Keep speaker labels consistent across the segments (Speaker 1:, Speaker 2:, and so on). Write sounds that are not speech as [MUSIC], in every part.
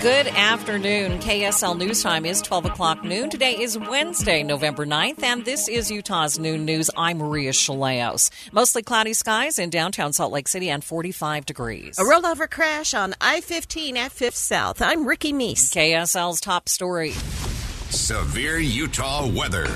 Speaker 1: Good afternoon. KSL News Time is 12 o'clock noon. Today is Wednesday, November 9th, and this is Utah's Noon News. I'm Maria Shilaos. Mostly cloudy skies in downtown Salt Lake City and 45 degrees.
Speaker 2: A rollover crash on I 15 at 5th South. I'm Ricky Meese.
Speaker 1: KSL's top story.
Speaker 3: Severe Utah weather.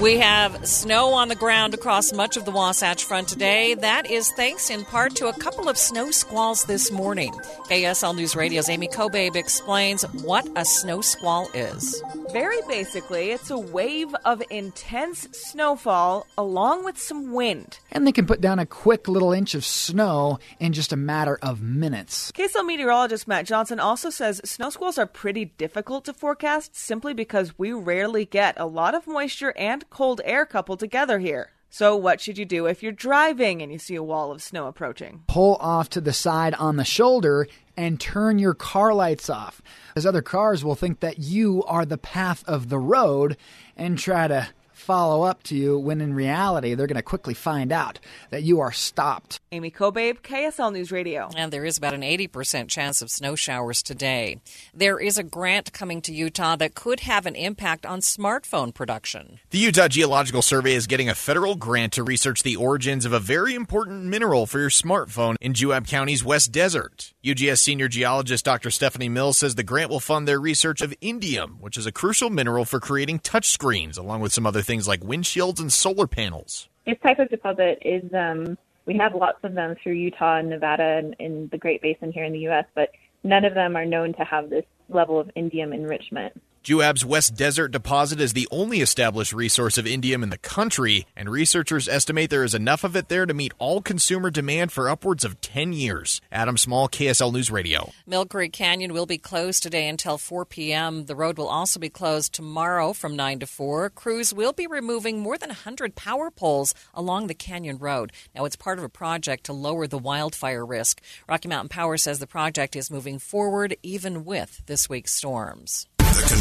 Speaker 1: We have snow on the ground across much of the Wasatch Front today. That is thanks in part to a couple of snow squalls this morning. KSL News Radio's Amy Kobabe explains what a snow squall is.
Speaker 4: Very basically, it's a wave of intense snowfall along with some wind.
Speaker 5: And they can put down a quick little inch of snow in just a matter of minutes.
Speaker 4: KSL meteorologist Matt Johnson also says snow squalls are pretty difficult to forecast simply because we rarely get a lot of moisture and cold air couple together here. So, what should you do if you're driving and you see a wall of snow approaching?
Speaker 5: Pull off to the side on the shoulder and turn your car lights off, as other cars will think that you are the path of the road and try to follow up to you when in reality they're going to quickly find out that you are stopped.
Speaker 4: Amy Kobabe, KSL News Radio.
Speaker 1: And there is about an 80% chance of snow showers today. There is a grant coming to Utah that could have an impact on smartphone production.
Speaker 6: The Utah Geological Survey is getting a federal grant to research the origins of a very important mineral for your smartphone in Juab County's West Desert. UGS senior geologist Dr. Stephanie Mills says the grant will fund their research of indium, which is a crucial mineral for creating touchscreens, along with some other things like windshields and solar panels.
Speaker 7: This type of deposit is, um, we have lots of them through Utah and Nevada and in the Great Basin here in the U.S., but none of them are known to have this level of indium enrichment.
Speaker 6: Juab's West Desert deposit is the only established resource of indium in the country, and researchers estimate there is enough of it there to meet all consumer demand for upwards of 10 years. Adam Small, KSL News Radio.
Speaker 1: Mill Creek Canyon will be closed today until 4 p.m. The road will also be closed tomorrow from 9 to 4. Crews will be removing more than 100 power poles along the canyon road. Now, it's part of a project to lower the wildfire risk. Rocky Mountain Power says the project is moving forward even with this week's storms.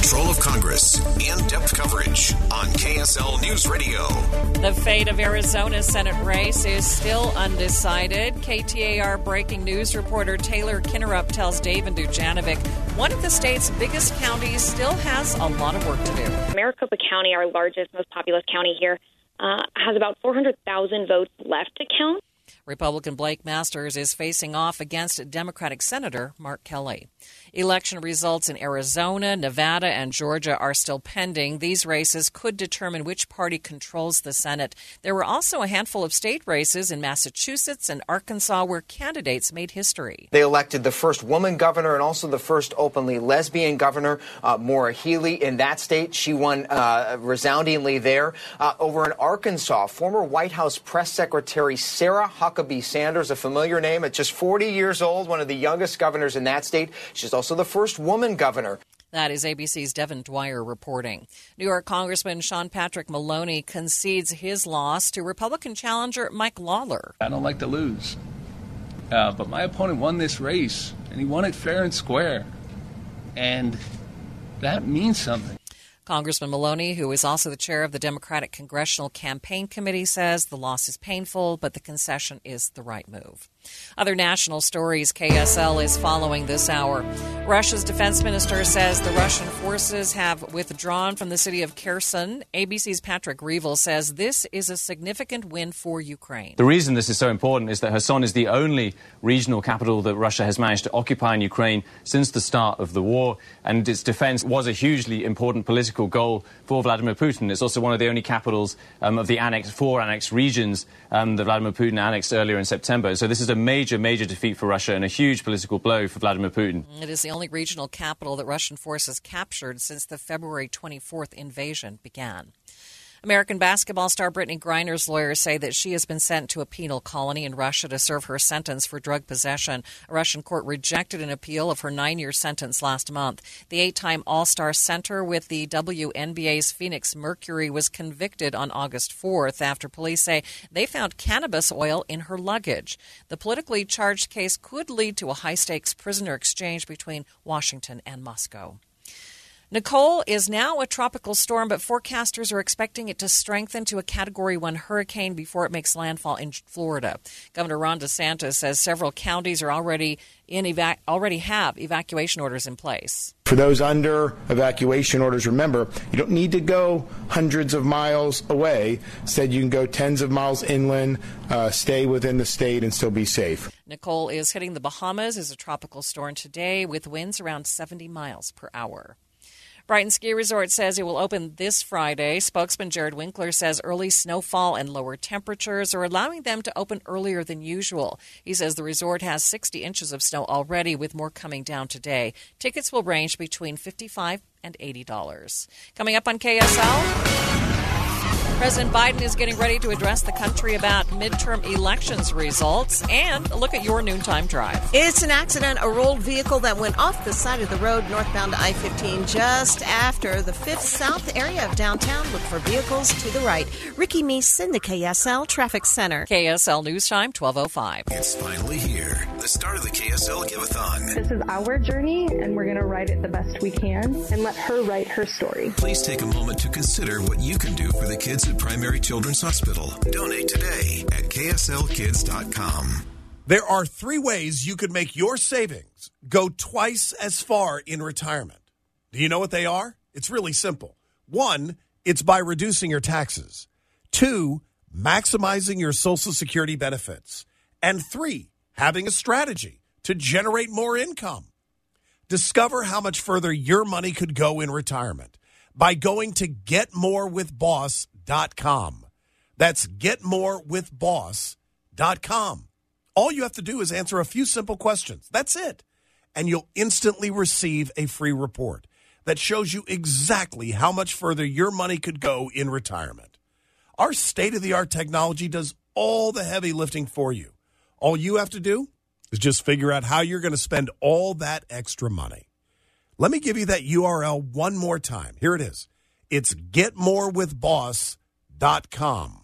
Speaker 3: The control of Congress. In depth coverage on KSL News Radio.
Speaker 1: The fate of Arizona's Senate race is still undecided. KTAR breaking news reporter Taylor Kinnerup tells Dave and Dujanovic one of the state's biggest counties still has a lot of work to do.
Speaker 8: Maricopa County, our largest, most populous county here, uh, has about 400,000 votes left to count.
Speaker 1: Republican Blake Masters is facing off against Democratic Senator Mark Kelly. Election results in Arizona, Nevada, and Georgia are still pending. These races could determine which party controls the Senate. There were also a handful of state races in Massachusetts and Arkansas where candidates made history.
Speaker 9: They elected the first woman governor and also the first openly lesbian governor, uh, Maura Healey, in that state. She won uh, resoundingly there. Uh, over in Arkansas, former White House press secretary Sarah Huckabee Sanders, a familiar name at just 40 years old, one of the youngest governors in that state. She's also the first woman governor.
Speaker 1: That is ABC's Devin Dwyer reporting. New York Congressman Sean Patrick Maloney concedes his loss to Republican challenger Mike Lawler.
Speaker 10: I don't like to lose, uh, but my opponent won this race, and he won it fair and square. And that means something.
Speaker 1: Congressman Maloney, who is also the chair of the Democratic Congressional Campaign Committee, says the loss is painful, but the concession is the right move. Other national stories KSL is following this hour. Russia's defense minister says the Russian forces have withdrawn from the city of Kherson. ABC's Patrick Reevell says this is a significant win for Ukraine.
Speaker 11: The reason this is so important is that Kherson is the only regional capital that Russia has managed to occupy in Ukraine since the start of the war, and its defense was a hugely important political goal for Vladimir Putin. It's also one of the only capitals um, of the annexed, four annexed regions um, that Vladimir Putin annexed earlier in September. So this is a major, major defeat for Russia and a huge political blow for Vladimir Putin.
Speaker 1: It is the only regional capital that Russian forces captured since the February 24th invasion began. American basketball star Brittney Griner's lawyers say that she has been sent to a penal colony in Russia to serve her sentence for drug possession. A Russian court rejected an appeal of her nine year sentence last month. The eight time All Star center with the WNBA's Phoenix Mercury was convicted on August 4th after police say they found cannabis oil in her luggage. The politically charged case could lead to a high stakes prisoner exchange between Washington and Moscow. Nicole is now a tropical storm, but forecasters are expecting it to strengthen to a Category 1 hurricane before it makes landfall in Florida. Governor Ron DeSantis says several counties are already in eva- already have evacuation orders in place.
Speaker 12: For those under evacuation orders, remember, you don't need to go hundreds of miles away. Instead, you can go tens of miles inland, uh, stay within the state, and still be safe.
Speaker 1: Nicole is hitting the Bahamas as a tropical storm today with winds around 70 miles per hour. Brighton Ski Resort says it will open this Friday. Spokesman Jared Winkler says early snowfall and lower temperatures are allowing them to open earlier than usual. He says the resort has 60 inches of snow already, with more coming down today. Tickets will range between 55 and $80. Coming up on KSL. President Biden is getting ready to address the country about midterm elections results and look at your noontime drive.
Speaker 2: It's an accident, a rolled vehicle that went off the side of the road northbound I 15 just after the 5th South area of downtown. Look for vehicles to the right. Ricky Meese in the KSL Traffic Center.
Speaker 1: KSL News Time 1205.
Speaker 13: It's finally here. The start of the KSL Giveathon.
Speaker 14: This is our journey, and we're going to write it the best we can and let her write her story.
Speaker 13: Please take a moment to consider what you can do for the kids Primary Children's Hospital. Donate today at kslkids.com.
Speaker 15: There are three ways you could make your savings go twice as far in retirement. Do you know what they are? It's really simple. One, it's by reducing your taxes. Two, maximizing your Social Security benefits. And three, having a strategy to generate more income. Discover how much further your money could go in retirement by going to getmorewithboss.com. That's getmorewithboss.com. All you have to do is answer a few simple questions. That's it. And you'll instantly receive a free report that shows you exactly how much further your money could go in retirement. Our state of the art technology does all the heavy lifting for you. All you have to do is just figure out how you're going to spend all that extra money. Let me give you that URL one more time. Here it is. It's getmorewithboss.com.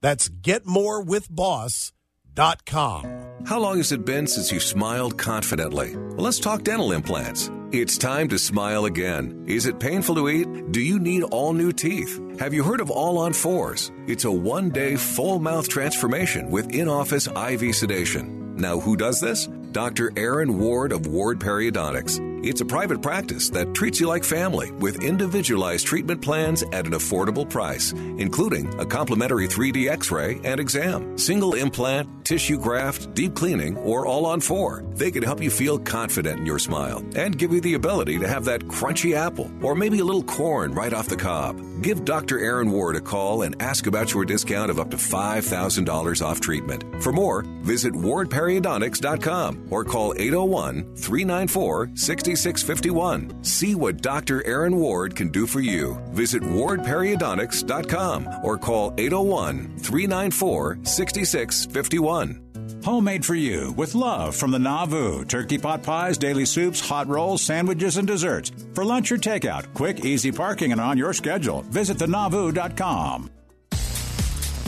Speaker 15: That's getmorewithboss.com.
Speaker 3: How long has it been since you smiled confidently? Well, let's talk dental implants. It's time to smile again. Is it painful to eat? Do you need all new teeth? Have you heard of All on Fours? It's a one day full mouth transformation with in office IV sedation. Now, who does this? Dr. Aaron Ward of Ward Periodontics. It's a private practice that treats you like family with individualized treatment plans at an affordable price, including a complimentary 3D x ray and exam, single implant, tissue graft, deep cleaning, or all on four. They can help you feel confident in your smile and give you the ability to have that crunchy apple or maybe a little corn right off the cob. Give Dr. Aaron Ward a call and ask about your discount of up to $5,000 off treatment. For more, visit wardperiodontics.com or call 801 394 6651. See what Dr. Aaron Ward can do for you. Visit wardperiodontics.com or call 801 394 6651.
Speaker 16: Homemade for you with love from the Nauvoo. Turkey pot pies, daily soups, hot rolls, sandwiches, and desserts. For lunch or takeout, quick, easy parking, and on your schedule. Visit thenavu.com.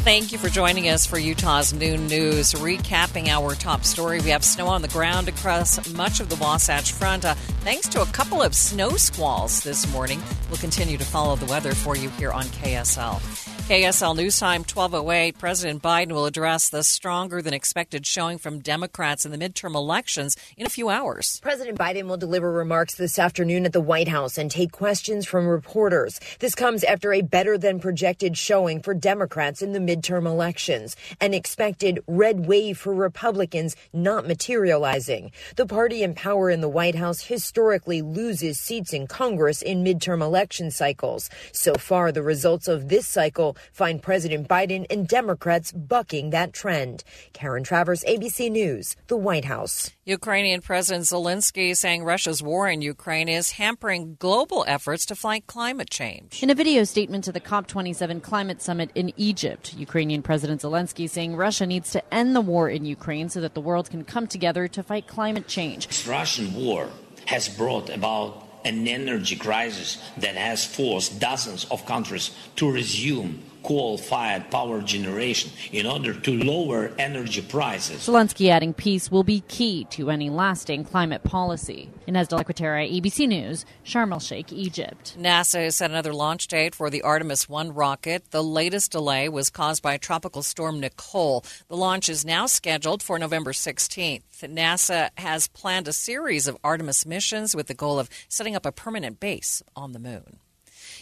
Speaker 1: Thank you for joining us for Utah's Noon News. Recapping our top story, we have snow on the ground across much of the Wasatch Front. Uh, thanks to a couple of snow squalls this morning. We'll continue to follow the weather for you here on KSL. KSL News Time 1208. President Biden will address the stronger than expected showing from Democrats in the midterm elections in a few hours.
Speaker 17: President Biden will deliver remarks this afternoon at the White House and take questions from reporters. This comes after a better than projected showing for Democrats in the midterm elections, an expected red wave for Republicans not materializing. The party in power in the White House historically loses seats in Congress in midterm election cycles. So far, the results of this cycle find President Biden and Democrats bucking that trend. Karen Travers, ABC News, the White House.
Speaker 1: Ukrainian President Zelensky saying Russia's war in Ukraine is hampering global efforts to fight climate change.
Speaker 18: In a video statement to the COP27 climate summit in Egypt, Ukrainian President Zelensky saying Russia needs to end the war in Ukraine so that the world can come together to fight climate change.
Speaker 10: This Russian war has brought about an energy crisis that has forced dozens of countries to resume coal fired power generation in order to lower energy prices.
Speaker 18: Zelensky adding peace will be key to any lasting climate policy. Ines de la Cuetara, ABC News, Sharm el Sheikh, Egypt.
Speaker 1: NASA has set another launch date for the Artemis 1 rocket. The latest delay was caused by Tropical Storm Nicole. The launch is now scheduled for November 16th. NASA has planned a series of Artemis missions with the goal of setting up a permanent base on the moon.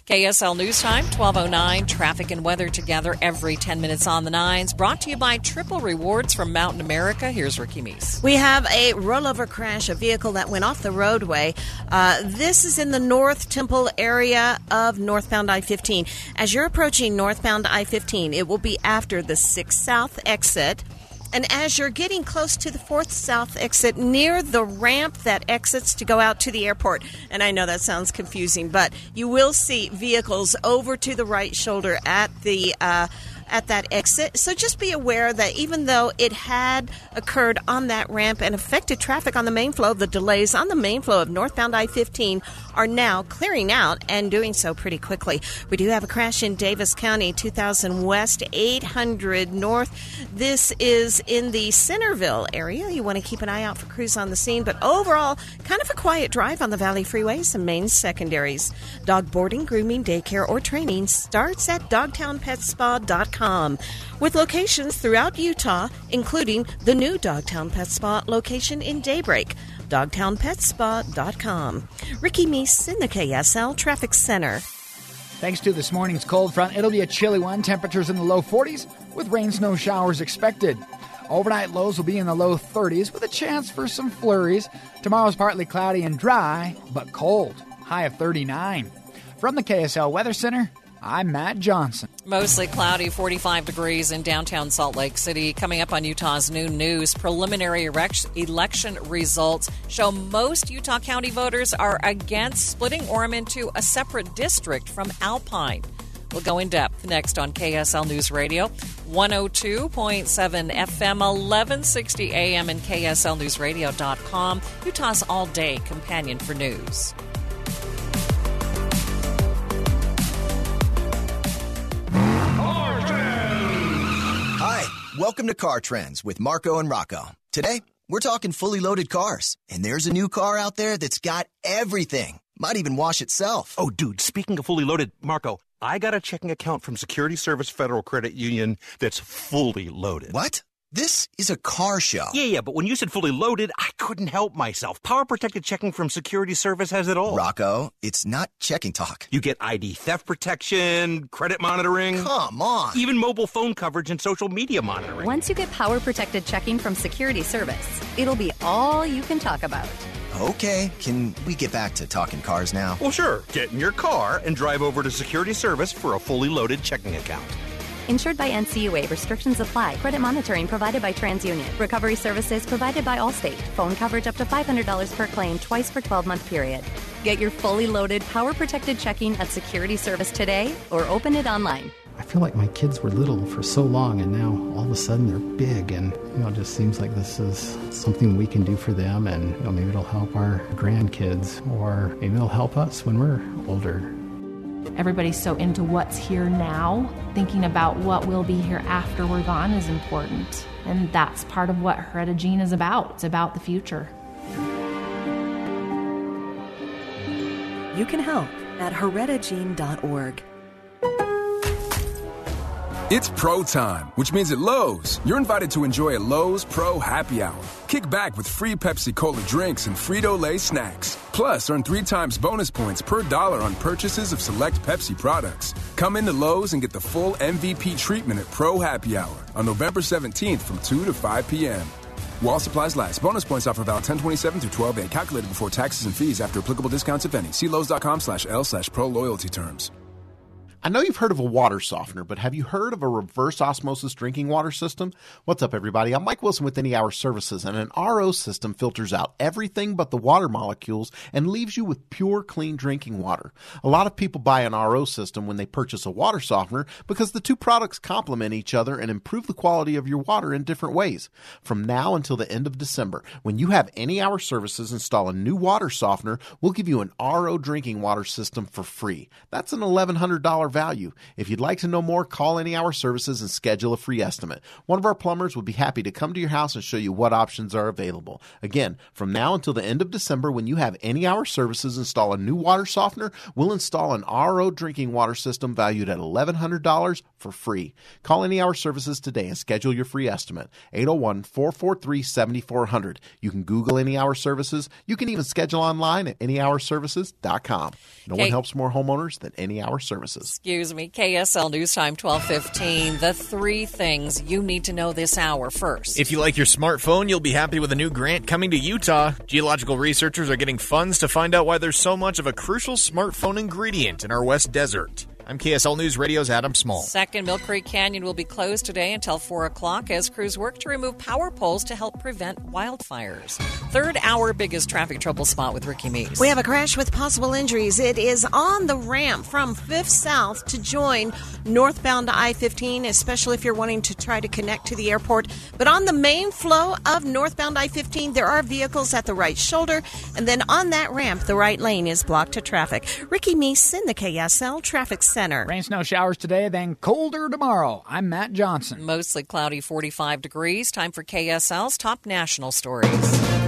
Speaker 1: KSL News Time, 1209. Traffic and weather together every 10 minutes on the nines. Brought to you by Triple Rewards from Mountain America. Here's Ricky Meese.
Speaker 2: We have a rollover crash, a vehicle that went off the roadway. Uh, this is in the North Temple area of northbound I 15. As you're approaching northbound I 15, it will be after the 6 South exit. And as you're getting close to the fourth south exit, near the ramp that exits to go out to the airport, and I know that sounds confusing, but you will see vehicles over to the right shoulder at the uh, at that exit. So just be aware that even though it had occurred on that ramp and affected traffic on the main flow, the delays on the main flow of northbound I 15 are now clearing out and doing so pretty quickly. We do have a crash in Davis County, 2000 West, 800 North. This is in the Centerville area. You want to keep an eye out for crews on the scene, but overall, kind of a quiet drive on the Valley Freeway. Some main secondaries. Dog boarding, grooming, daycare, or training starts at dogtownpetspa.com with locations throughout Utah, including the new Dogtown Pet Spa location in Daybreak. DogtownPetSpa.com. Ricky Meese in the KSL Traffic Center.
Speaker 5: Thanks to this morning's cold front, it'll be a chilly one. Temperatures in the low 40s with rain snow showers expected. Overnight lows will be in the low 30s with a chance for some flurries. Tomorrow's partly cloudy and dry, but cold. High of 39. From the KSL Weather Center, I'm Matt Johnson.
Speaker 1: Mostly cloudy, 45 degrees in downtown Salt Lake City. Coming up on Utah's noon news, preliminary election results show most Utah County voters are against splitting Orem into a separate district from Alpine. We'll go in depth next on KSL News Radio, 102.7 FM, 1160 AM, and KSLNewsRadio.com, Utah's all day companion for news.
Speaker 19: Welcome to Car Trends with Marco and Rocco. Today, we're talking fully loaded cars, and there's a new car out there that's got everything. Might even wash itself.
Speaker 20: Oh, dude, speaking of fully loaded, Marco, I got a checking account from Security Service Federal Credit Union that's fully loaded.
Speaker 19: What? This is a car show.
Speaker 20: Yeah, yeah, but when you said fully loaded, I couldn't help myself. Power protected checking from Security Service has it all.
Speaker 19: Rocco, it's not checking talk.
Speaker 20: You get ID theft protection, credit monitoring.
Speaker 19: Come on.
Speaker 20: Even mobile phone coverage and social media monitoring.
Speaker 21: Once you get power protected checking from Security Service, it'll be all you can talk about.
Speaker 19: Okay, can we get back to talking cars now?
Speaker 20: Well, sure. Get in your car and drive over to Security Service for a fully loaded checking account.
Speaker 21: Insured by NCUA. Restrictions apply. Credit monitoring provided by TransUnion. Recovery services provided by Allstate. Phone coverage up to $500 per claim twice per 12 month period. Get your fully loaded, power protected checking at Security Service today or open it online.
Speaker 22: I feel like my kids were little for so long and now all of a sudden they're big and you know it just seems like this is something we can do for them and you know maybe it'll help our grandkids or maybe it'll help us when we're older.
Speaker 23: Everybody's so into what's here now. Thinking about what will be here after we're gone is important. And that's part of what HerediGene is about. It's about the future.
Speaker 24: You can help at heredigene.org.
Speaker 25: It's Pro Time, which means at Lowe's, you're invited to enjoy a Lowe's Pro Happy Hour. Kick back with free Pepsi Cola drinks and Frito Lay snacks. Plus, earn three times bonus points per dollar on purchases of select Pepsi products. Come into Lowe's and get the full MVP treatment at Pro Happy Hour on November 17th from 2 to 5 p.m. While supplies last, bonus points offer valid 1027 through 12 8 calculated before taxes and fees after applicable discounts, if any. See Lowe's.com slash L slash pro loyalty terms.
Speaker 26: I know you've heard of a water softener, but have you heard of a reverse osmosis drinking water system? What's up, everybody? I'm Mike Wilson with Any Hour Services, and an RO system filters out everything but the water molecules and leaves you with pure, clean drinking water. A lot of people buy an RO system when they purchase a water softener because the two products complement each other and improve the quality of your water in different ways. From now until the end of December, when you have Any Hour Services install a new water softener, we'll give you an RO drinking water system for free. That's an $1,100 value. If you'd like to know more, call Any Hour Services and schedule a free estimate. One of our plumbers would be happy to come to your house and show you what options are available. Again, from now until the end of December, when you have Any Hour Services install a new water softener, we'll install an RO drinking water system valued at $1,100 for free. Call Any Hour Services today and schedule your free estimate. 801 443 7400. You can Google Any Hour Services. You can even schedule online at anyhourservices.com. No
Speaker 1: Okay.
Speaker 26: one helps more homeowners than Any Hour Services.
Speaker 1: Excuse me, KSL News Time 1215. The three things you need to know this hour first.
Speaker 6: If you like your smartphone, you'll be happy with a new grant coming to Utah. Geological researchers are getting funds to find out why there's so much of a crucial smartphone ingredient in our West Desert. I'm KSL News Radio's Adam Small.
Speaker 1: Second, Mill Creek Canyon will be closed today until 4 o'clock as crews work to remove power poles to help prevent wildfires. Third, our biggest traffic trouble spot with Ricky Meese.
Speaker 2: We have a crash with possible injuries. It is on the ramp from 5th South to join northbound to I 15, especially if you're wanting to try to connect to the airport. But on the main flow of northbound I 15, there are vehicles at the right shoulder. And then on that ramp, the right lane is blocked to traffic. Ricky Meese in the KSL Traffic Center.
Speaker 5: Rain, snow showers today, then colder tomorrow. I'm Matt Johnson.
Speaker 1: Mostly cloudy, 45 degrees. Time for KSL's top national stories.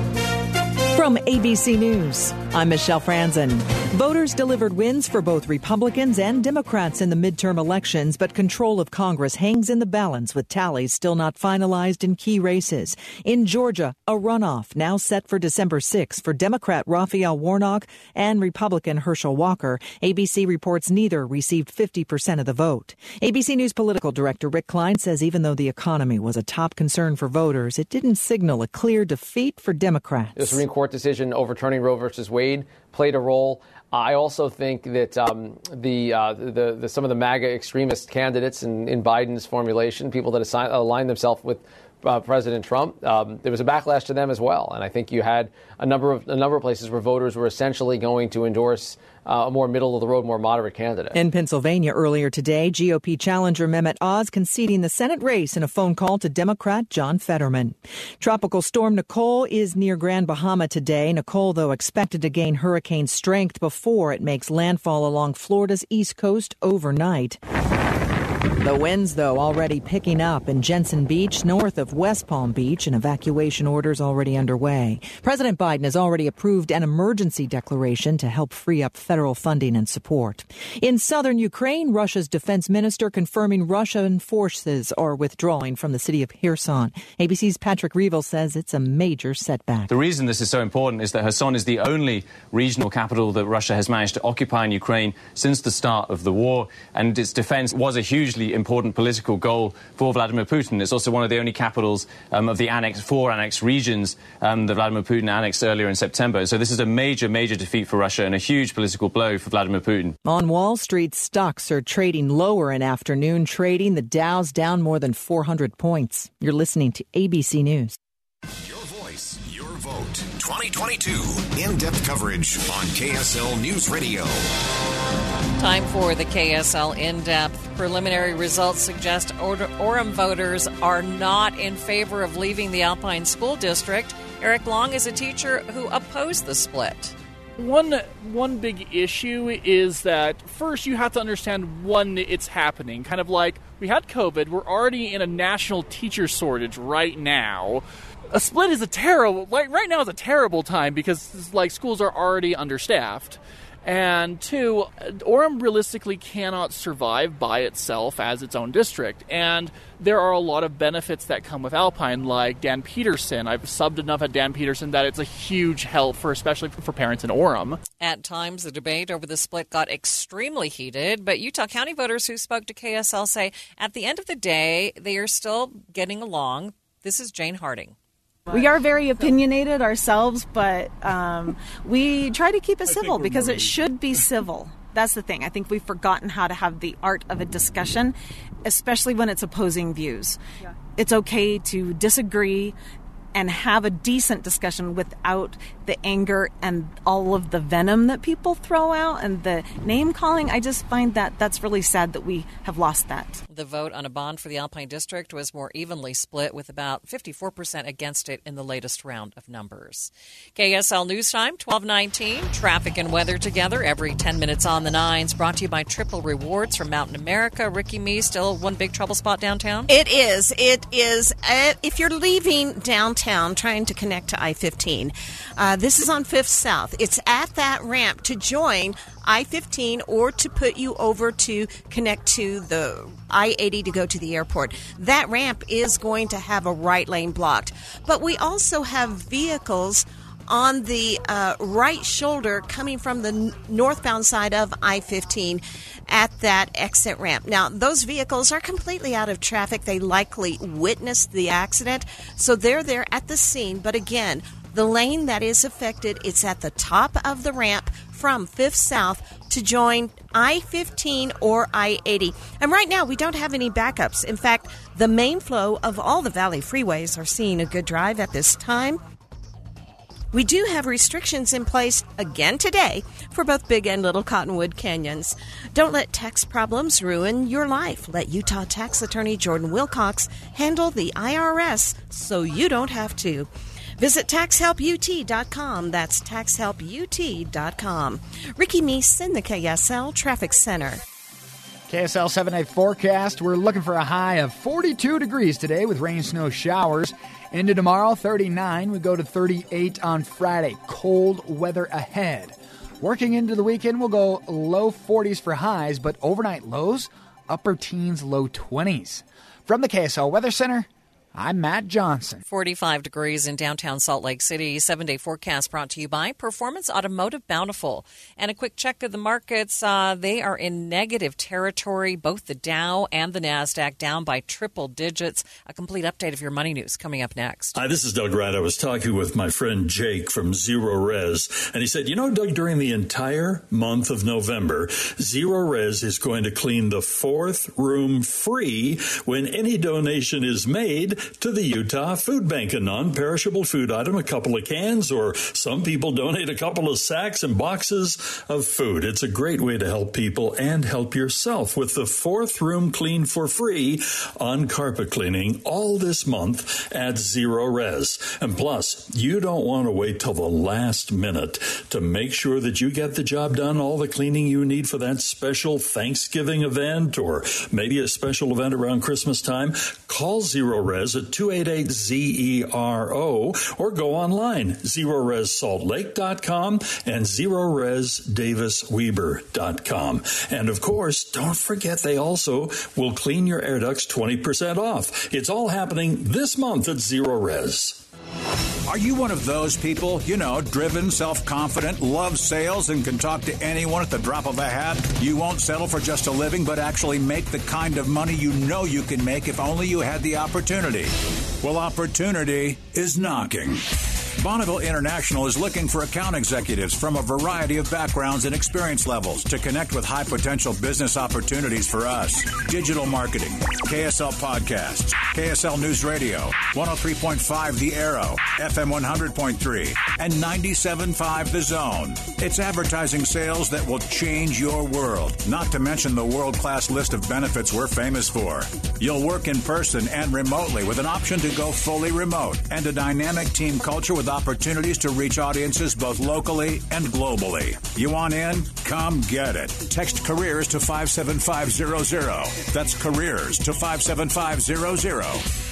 Speaker 27: From ABC News, I'm Michelle Franzen. Voters delivered wins for both Republicans and Democrats in the midterm elections, but control of Congress hangs in the balance with tallies still not finalized in key races. In Georgia, a runoff now set for December 6 for Democrat Raphael Warnock and Republican Herschel Walker. ABC reports neither received 50% of the vote. ABC News political director Rick Klein says even though the economy was a top concern for voters, it didn't signal a clear defeat for Democrats.
Speaker 28: The Supreme Court decision overturning Roe versus Wade played a role. I also think that um, the, uh, the, the some of the MAGA extremist candidates in, in Biden's formulation, people that assign, align themselves with uh, President Trump, um, there was a backlash to them as well. And I think you had a number of a number of places where voters were essentially going to endorse uh, a more middle of the road, more moderate candidate.
Speaker 27: In Pennsylvania earlier today, GOP challenger Mehmet Oz conceding the Senate race in a phone call to Democrat John Fetterman. Tropical storm Nicole is near Grand Bahama today. Nicole, though, expected to gain hurricane strength before it makes landfall along Florida's east coast overnight. The winds, though, already picking up in Jensen Beach, north of West Palm Beach, and evacuation orders already underway. President Biden has already approved an emergency declaration to help free up federal funding and support. In southern Ukraine, Russia's defense minister confirming Russian forces are withdrawing from the city of Kherson. ABC's Patrick Reevell says it's a major setback.
Speaker 11: The reason this is so important is that Kherson is the only regional capital that Russia has managed to occupy in Ukraine since the start of the war, and its defense was a hugely important political goal for Vladimir Putin. It's also one of the only capitals um, of the annex, four annexed regions um, that Vladimir Putin annexed earlier in September. So this is a major, major defeat for Russia and a huge political blow for Vladimir Putin.
Speaker 27: On Wall Street, stocks are trading lower in afternoon trading. The Dow's down more than 400 points. You're listening to ABC News.
Speaker 3: Your voice, your vote. 2022 in depth coverage on KSL News Radio.
Speaker 1: Time for the KSL in depth. Preliminary results suggest Or- Orem voters are not in favor of leaving the Alpine School District. Eric Long is a teacher who opposed the split.
Speaker 29: One one big issue is that first you have to understand when it's happening. Kind of like we had COVID, we're already in a national teacher shortage right now. A split is a terrible like right now is a terrible time because like schools are already understaffed. And two, Orem realistically cannot survive by itself as its own district. And there are a lot of benefits that come with Alpine, like Dan Peterson. I've subbed enough at Dan Peterson that it's a huge help for, especially for parents in Orem.
Speaker 1: At times, the debate over the split got extremely heated, but Utah County voters who spoke to KSL say at the end of the day, they are still getting along. This is Jane Harding.
Speaker 4: We are very opinionated ourselves, but um, we try to keep it civil because it should be civil. That's the thing. I think we've forgotten how to have the art of a discussion, especially when it's opposing views. Yeah. It's okay to disagree and have a decent discussion without the anger and all of the venom that people throw out and the name calling. I just find that that's really sad that we have lost that.
Speaker 1: The vote on a bond for the Alpine District was more evenly split, with about 54% against it in the latest round of numbers. KSL News Time, 1219. Traffic and weather together every 10 minutes on the nines. Brought to you by Triple Rewards from Mountain America. Ricky Me, still one big trouble spot downtown?
Speaker 2: It is. It is. Uh, if you're leaving downtown trying to connect to I 15, uh, this is on Fifth South. It's at that ramp to join I 15 or to put you over to connect to the I 80 to go to the airport. That ramp is going to have a right lane blocked. But we also have vehicles on the uh, right shoulder coming from the northbound side of I 15 at that exit ramp. Now, those vehicles are completely out of traffic. They likely witnessed the accident, so they're there at the scene. But again, the lane that is affected, it's at the top of the ramp from 5th South to join I 15 or I 80. And right now, we don't have any backups. In fact, the main flow of all the Valley freeways are seeing a good drive at this time. We do have restrictions in place again today for both Big and Little Cottonwood Canyons. Don't let tax problems ruin your life. Let Utah tax attorney Jordan Wilcox handle the IRS so you don't have to. Visit taxhelput.com. That's taxhelput.com. Ricky Meese in the KSL Traffic Center.
Speaker 5: KSL 7 day forecast. We're looking for a high of 42 degrees today with rain, snow, showers. Into tomorrow, 39. We go to 38 on Friday. Cold weather ahead. Working into the weekend, we'll go low 40s for highs, but overnight lows, upper teens, low 20s. From the KSL Weather Center, I'm Matt Johnson.
Speaker 1: 45 degrees in downtown Salt Lake City. Seven day forecast brought to you by Performance Automotive Bountiful. And a quick check of the markets. Uh, they are in negative territory. Both the Dow and the NASDAQ down by triple digits. A complete update of your money news coming up next.
Speaker 30: Hi, this is Doug Wright. I was talking with my friend Jake from Zerorez. And he said, You know, Doug, during the entire month of November, Zerorez is going to clean the fourth room free when any donation is made to the Utah Food Bank, a non perishable food item, a couple of cans, or some people donate a couple of sacks and boxes of food. It's a great way to help people and help yourself with the fourth room clean for free on carpet cleaning all this month at Zerorez. And plus, you don't want to wait till the last minute to make sure that you get the job done, all the cleaning you need for that special Thanksgiving event or maybe a special event around Christmas time. Call Zerorez at 288 ZERO or go online, ZerorezSaltLake.com and ZerorezDavisWeber.com. And of course, don't forget they also will clean your air ducts 20% off. It's all happening this month at Zerorez.
Speaker 16: Are you one of those people, you know, driven, self confident, loves sales, and can talk to anyone at the drop of a hat? You won't settle for just a living, but actually make the kind of money you know you can make if only you had the opportunity. Well, opportunity is knocking. Bonneville International is looking for account executives from a variety of backgrounds and experience levels to connect with high potential business opportunities for us. Digital marketing, KSL podcasts, KSL News Radio, 103.5 The Arrow, FM 100.3, and 97.5 The Zone. It's advertising sales that will change your world, not to mention the world class list of benefits we're famous for. You'll work in person and remotely with an option to go fully remote and a dynamic team culture with opportunities to reach audiences both locally and globally. You want in? Come get it. Text careers to 57500. That's careers to 57500.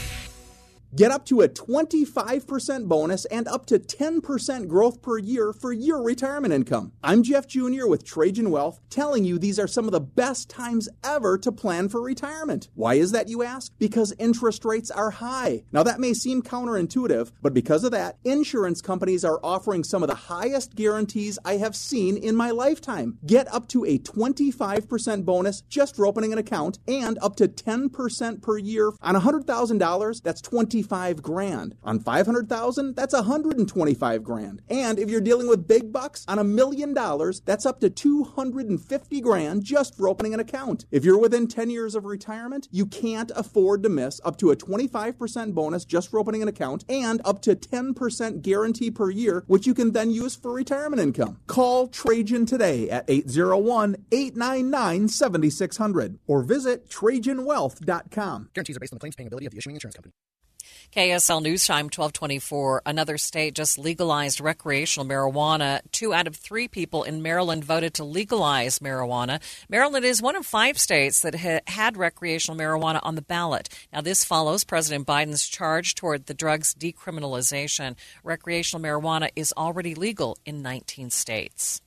Speaker 31: Get up to a 25% bonus and up to 10% growth per year for your retirement income. I'm Jeff Jr. with Trajan Wealth telling you these are some of the best times ever to plan for retirement. Why is that, you ask? Because interest rates are high. Now, that may seem counterintuitive, but because of that, insurance companies are offering some of the highest guarantees I have seen in my lifetime. Get up to a 25% bonus just for opening an account and up to 10% per year on $100,000. That's 20 25 grand. On 500,000, that's 125 grand. And if you're dealing with big bucks, on a million dollars, that's up to 250 grand just for opening an account. If you're within 10 years of retirement, you can't afford to miss up to a 25% bonus just for opening an account and up to 10% guarantee per year, which you can then use for retirement income. Call Trajan today at 801 899 7600 or visit TrajanWealth.com.
Speaker 32: Guarantees are based on the claims paying ability of the issuing insurance company.
Speaker 1: KSL News Time 1224. Another state just legalized recreational marijuana. Two out of three people in Maryland voted to legalize marijuana. Maryland is one of five states that ha- had recreational marijuana on the ballot. Now, this follows President Biden's charge toward the drug's decriminalization. Recreational marijuana is already legal in 19 states.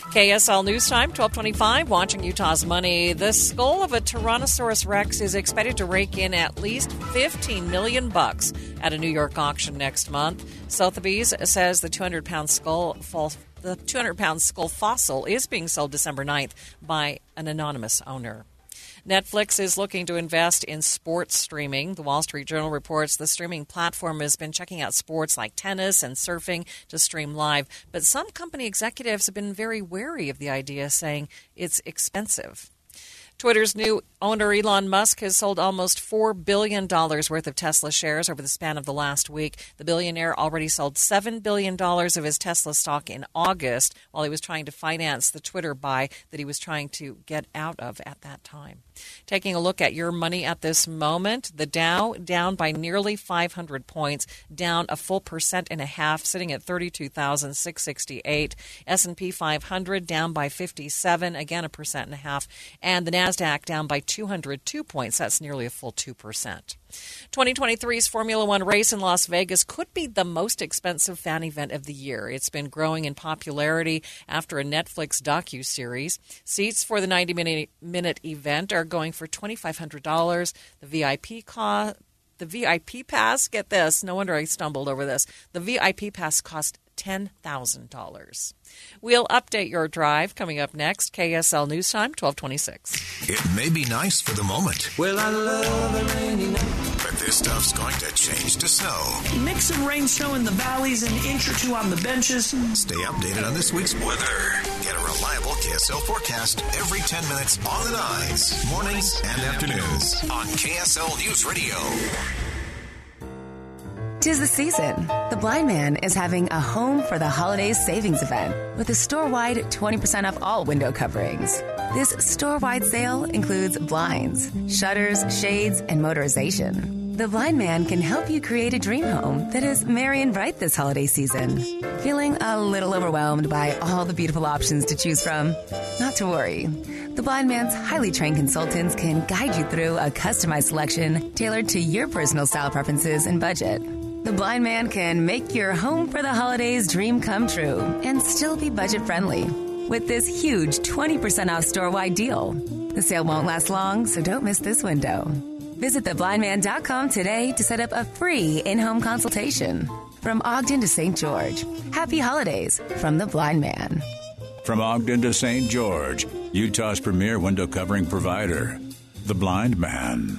Speaker 1: KSL News Time, 1225, watching Utah's money. The skull of a Tyrannosaurus Rex is expected to rake in at least 15 million bucks at a New York auction next month. Sotheby's says the 200 pound skull fall, the 200 pound skull fossil is being sold December 9th by an anonymous owner. Netflix is looking to invest in sports streaming. The Wall Street Journal reports the streaming platform has been checking out sports like tennis and surfing to stream live, but some company executives have been very wary of the idea, saying it's expensive. Twitter's new owner, Elon Musk, has sold almost $4 billion worth of Tesla shares over the span of the last week. The billionaire already sold $7 billion of his Tesla stock in August while he was trying to finance the Twitter buy that he was trying to get out of at that time. Taking a look at your money at this moment, the Dow down by nearly 500 points, down a full percent and a half, sitting at 32,668. S&P 500 down by 57, again a percent and a half, and the Nasdaq down by 202 points. That's nearly a full 2%. 2023's Formula One race in Las Vegas could be the most expensive fan event of the year. It's been growing in popularity after a Netflix docu series. Seats for the 90 minute, minute event are going for $2,500. The VIP cost. The VIP pass, get this, no wonder I stumbled over this. The VIP pass cost $10,000. We'll update your drive coming up next. KSL News Time, 1226.
Speaker 3: It may be nice for the moment.
Speaker 33: Well, I love a rainy night.
Speaker 3: But this stuff's going to change to snow.
Speaker 33: Mix some rain snow in the valleys, an inch or two on the benches.
Speaker 3: Stay updated on this week's weather. Get a reliable KSL forecast every 10 minutes on the nines, mornings and afternoons on KSL News Radio.
Speaker 34: Tis the season. The Blind Man is having a home for the holidays savings event with a store wide 20% off all window coverings. This store wide sale includes blinds, shutters, shades, and motorization. The Blind Man can help you create a dream home that is merry and bright this holiday season. Feeling a little overwhelmed by all the beautiful options to choose from? Not to worry. The Blind Man's highly trained consultants can guide you through a customized selection tailored to your personal style preferences and budget. The Blind Man can make your home for the holidays dream come true and still be budget friendly with this huge 20% off store wide deal. The sale won't last long, so don't miss this window. Visit theblindman.com today to set up a free in home consultation. From Ogden to St. George, happy holidays from The Blind Man.
Speaker 16: From Ogden to St. George, Utah's premier window covering provider, The Blind Man.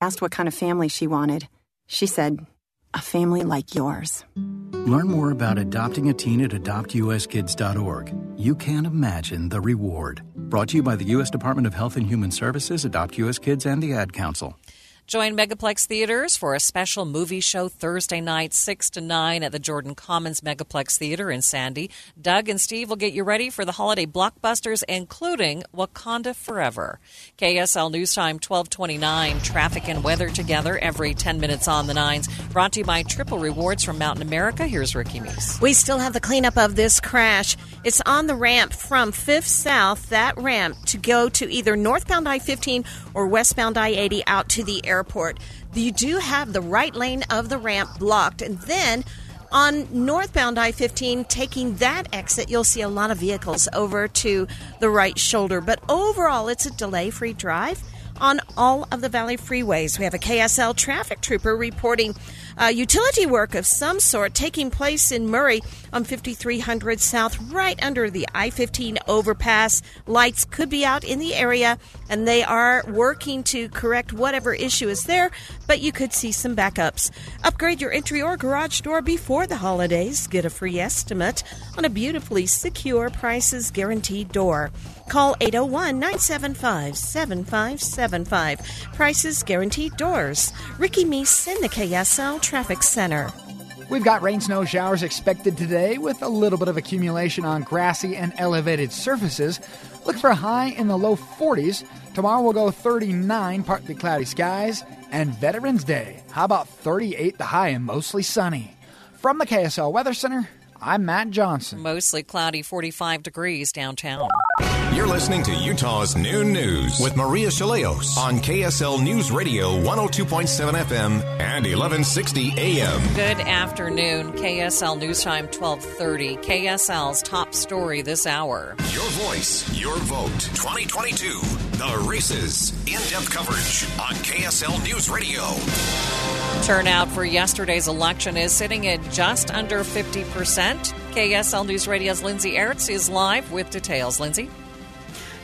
Speaker 35: Asked what kind of family she wanted. She said, a family like yours.
Speaker 36: Learn more about adopting a teen at adoptuskids.org. You can't imagine the reward. Brought to you by the U.S. Department of Health and Human Services, Adopt U.S. Kids, and the Ad Council.
Speaker 1: Join Megaplex Theaters for a special movie show Thursday night, 6 to 9 at the Jordan Commons Megaplex Theater in Sandy. Doug and Steve will get you ready for the holiday blockbusters, including Wakanda Forever. KSL News Time 1229, traffic and weather together every 10 minutes on the nines. Brought to you by Triple Rewards from Mountain America. Here's Ricky Meese.
Speaker 2: We still have the cleanup of this crash. It's on the ramp from 5th South, that ramp to go to either northbound I 15 or westbound I 80 out to the airport airport. You do have the right lane of the ramp blocked, and then on northbound I 15, taking that exit, you'll see a lot of vehicles over to the right shoulder. But overall, it's a delay free drive on all of the Valley freeways. We have a KSL traffic trooper reporting uh, utility work of some sort taking place in Murray on 5300 South, right under the I 15 overpass. Lights could be out in the area, and they are working to correct whatever issue is there, but you could see some backups. Upgrade your entry or garage door before the holidays. Get a free estimate on a beautifully secure, prices guaranteed door. Call 801 975 7575. Prices guaranteed doors. Ricky Meese in the KSL Traffic Center.
Speaker 5: We've got rain snow showers expected today with a little bit of accumulation on grassy and elevated surfaces. Look for a high in the low 40s. Tomorrow we'll go 39, partly cloudy skies. And Veterans Day, how about 38 the high and mostly sunny? From the KSL Weather Center, I'm Matt Johnson.
Speaker 1: Mostly cloudy, 45 degrees downtown.
Speaker 3: You're listening to Utah's Noon News with Maria Shilaos on KSL News Radio 102.7 FM and 1160 AM.
Speaker 1: Good afternoon. KSL News Time 1230. KSL's top story this hour.
Speaker 3: Your voice, your vote. 2022. The races. In-depth coverage on KSL News Radio.
Speaker 1: Turnout for yesterday's election is sitting at just under 50%. KSL News Radio's Lindsay Aerts is live with details. Lindsay?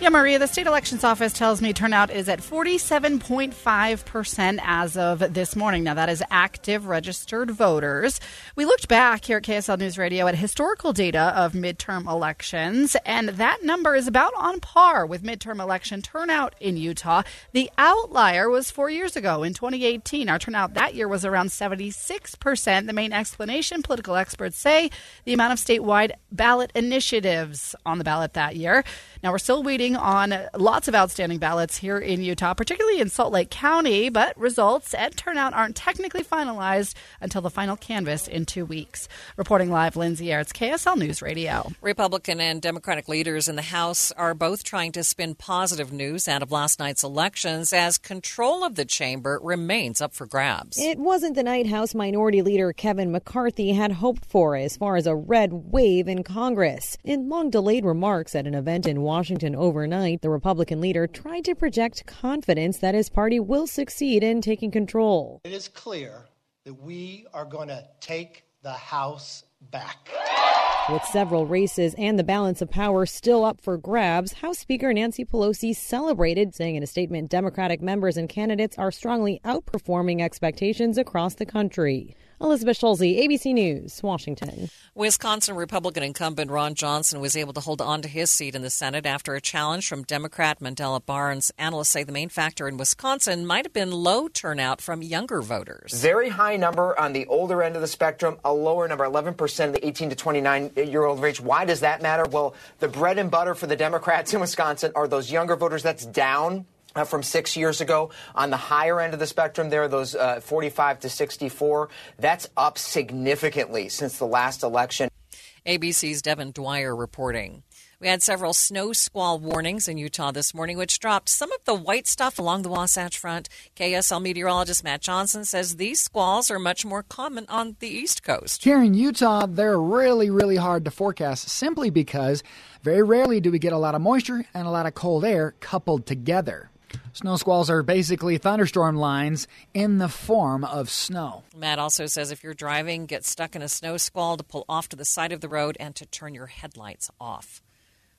Speaker 37: Yeah, Maria, the state elections office tells me turnout is at 47.5% as of this morning. Now, that is active registered voters. We looked back here at KSL News Radio at historical data of midterm elections, and that number is about on par with midterm election turnout in Utah. The outlier was four years ago in 2018. Our turnout that year was around 76%. The main explanation, political experts say, the amount of statewide ballot initiatives on the ballot that year. Now, we're still waiting on lots of outstanding ballots here in Utah, particularly in Salt Lake County, but results and turnout aren't technically finalized until the final canvass in two weeks. Reporting live, Lindsay Aerts, KSL News Radio.
Speaker 1: Republican and Democratic leaders in the House are both trying to spin positive news out of last night's elections as control of the chamber remains up for grabs.
Speaker 38: It wasn't the night House Minority Leader Kevin McCarthy had hoped for as far as a red wave in Congress. In long delayed remarks at an event in Washington overnight, the Republican leader tried to project confidence that his party will succeed in taking control.
Speaker 39: It is clear that we are going to take the House back.
Speaker 38: With several races and the balance of power still up for grabs, House Speaker Nancy Pelosi celebrated, saying in a statement Democratic members and candidates are strongly outperforming expectations across the country. Elizabeth Schulze, ABC News, Washington.
Speaker 1: Wisconsin Republican incumbent Ron Johnson was able to hold on to his seat in the Senate after a challenge from Democrat Mandela Barnes. Analysts say the main factor in Wisconsin might have been low turnout from younger voters.
Speaker 9: Very high number on the older end of the spectrum, a lower number, 11% of the 18 to 29 year old range. Why does that matter? Well, the bread and butter for the Democrats in Wisconsin are those younger voters. That's down uh, from six years ago. On the higher end of the spectrum, there are those uh, 45 to 64. That's up significantly since the last election.
Speaker 1: ABC's Devin Dwyer reporting. We had several snow squall warnings in Utah this morning, which dropped some of the white stuff along the Wasatch Front. KSL meteorologist Matt Johnson says these squalls are much more common on the East Coast.
Speaker 5: Here in Utah, they're really, really hard to forecast simply because very rarely do we get a lot of moisture and a lot of cold air coupled together. Snow squalls are basically thunderstorm lines in the form of snow.
Speaker 1: Matt also says if you're driving, get stuck in a snow squall to pull off to the side of the road and to turn your headlights off.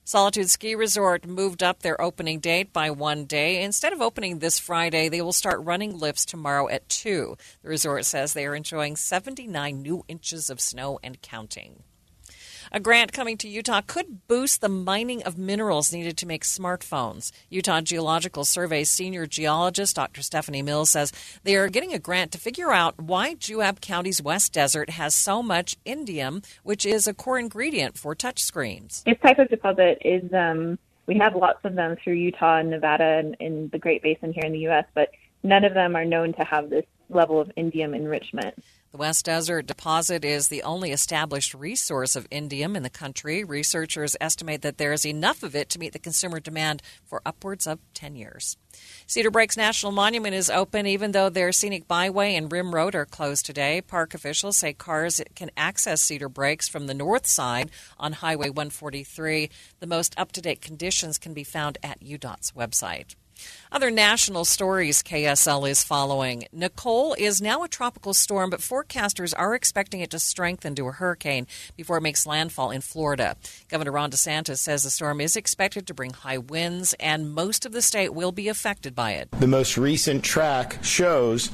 Speaker 1: Solitude Ski Resort moved up their opening date by one day. Instead of opening this Friday, they will start running lifts tomorrow at 2. The resort says they are enjoying 79 new inches of snow and counting. A grant coming to Utah could boost the mining of minerals needed to make smartphones. Utah Geological Survey's senior geologist, Dr. Stephanie Mills, says they are getting a grant to figure out why Juab County's West Desert has so much indium, which is a core ingredient for touchscreens.
Speaker 40: This type of deposit is, um, we have lots of them through Utah and Nevada and in the Great Basin here in the U.S., but none of them are known to have this level of indium enrichment.
Speaker 1: The West Desert deposit is the only established resource of indium in the country. Researchers estimate that there is enough of it to meet the consumer demand for upwards of 10 years. Cedar Breaks National Monument is open even though their scenic byway and rim road are closed today. Park officials say cars can access Cedar Breaks from the north side on Highway 143. The most up to date conditions can be found at UDOT's website. Other national stories KSL is following. Nicole is now a tropical storm, but forecasters are expecting it to strengthen to a hurricane before it makes landfall in Florida. Governor Ron DeSantis says the storm is expected to bring high winds, and most of the state will be affected by it.
Speaker 12: The most recent track shows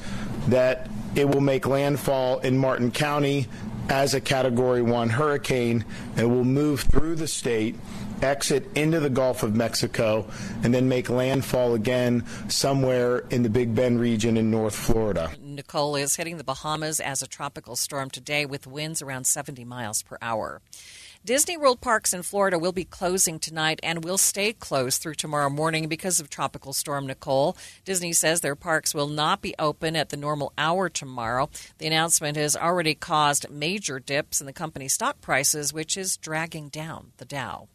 Speaker 12: that it will make landfall in Martin County as a Category 1 hurricane and will move through the state exit into the Gulf of Mexico, and then make landfall again somewhere in the Big Bend region in North Florida.
Speaker 1: Nicole is hitting the Bahamas as a tropical storm today with winds around 70 miles per hour. Disney World parks in Florida will be closing tonight and will stay closed through tomorrow morning because of Tropical Storm Nicole. Disney says their parks will not be open at the normal hour tomorrow. The announcement has already caused major dips in the company's stock prices, which is dragging down the Dow.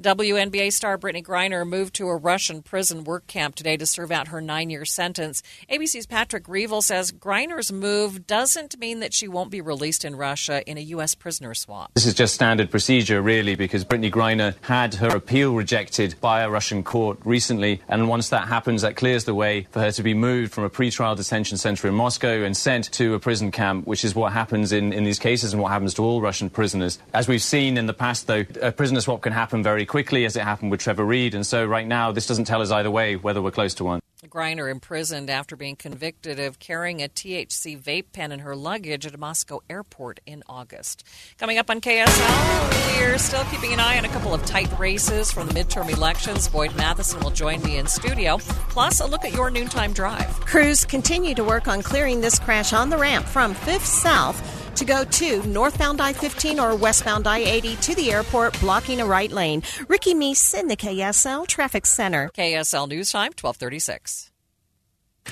Speaker 1: WNBA star Brittney Griner moved to a Russian prison work camp today to serve out her nine year sentence. ABC's Patrick Reevell says Griner's move doesn't mean that she won't be released in Russia in a U.S. prisoner swap.
Speaker 41: This is just standard procedure, really, because Brittney Griner had her appeal rejected by a Russian court recently. And once that happens, that clears the way for her to be moved from a pretrial detention center in Moscow and sent to a prison camp, which is what happens in, in these cases and what happens to all Russian prisoners. As we've seen in the past, though, a prisoner swap can happen very quickly, as it happened with Trevor Reed. And so right now, this doesn't tell us either way whether we're close to one.
Speaker 1: Griner imprisoned after being convicted of carrying a THC vape pen in her luggage at a Moscow airport in August. Coming up on KSL, we're still keeping an eye on a couple of tight races from the midterm elections. Boyd Matheson will join me in studio. Plus, a look at your noontime drive.
Speaker 2: Crews continue to work on clearing this crash on the ramp from 5th South to go to northbound I 15 or westbound I 80 to the airport, blocking a right lane. Ricky Meese in the KSL Traffic Center.
Speaker 1: KSL News Time, 1236.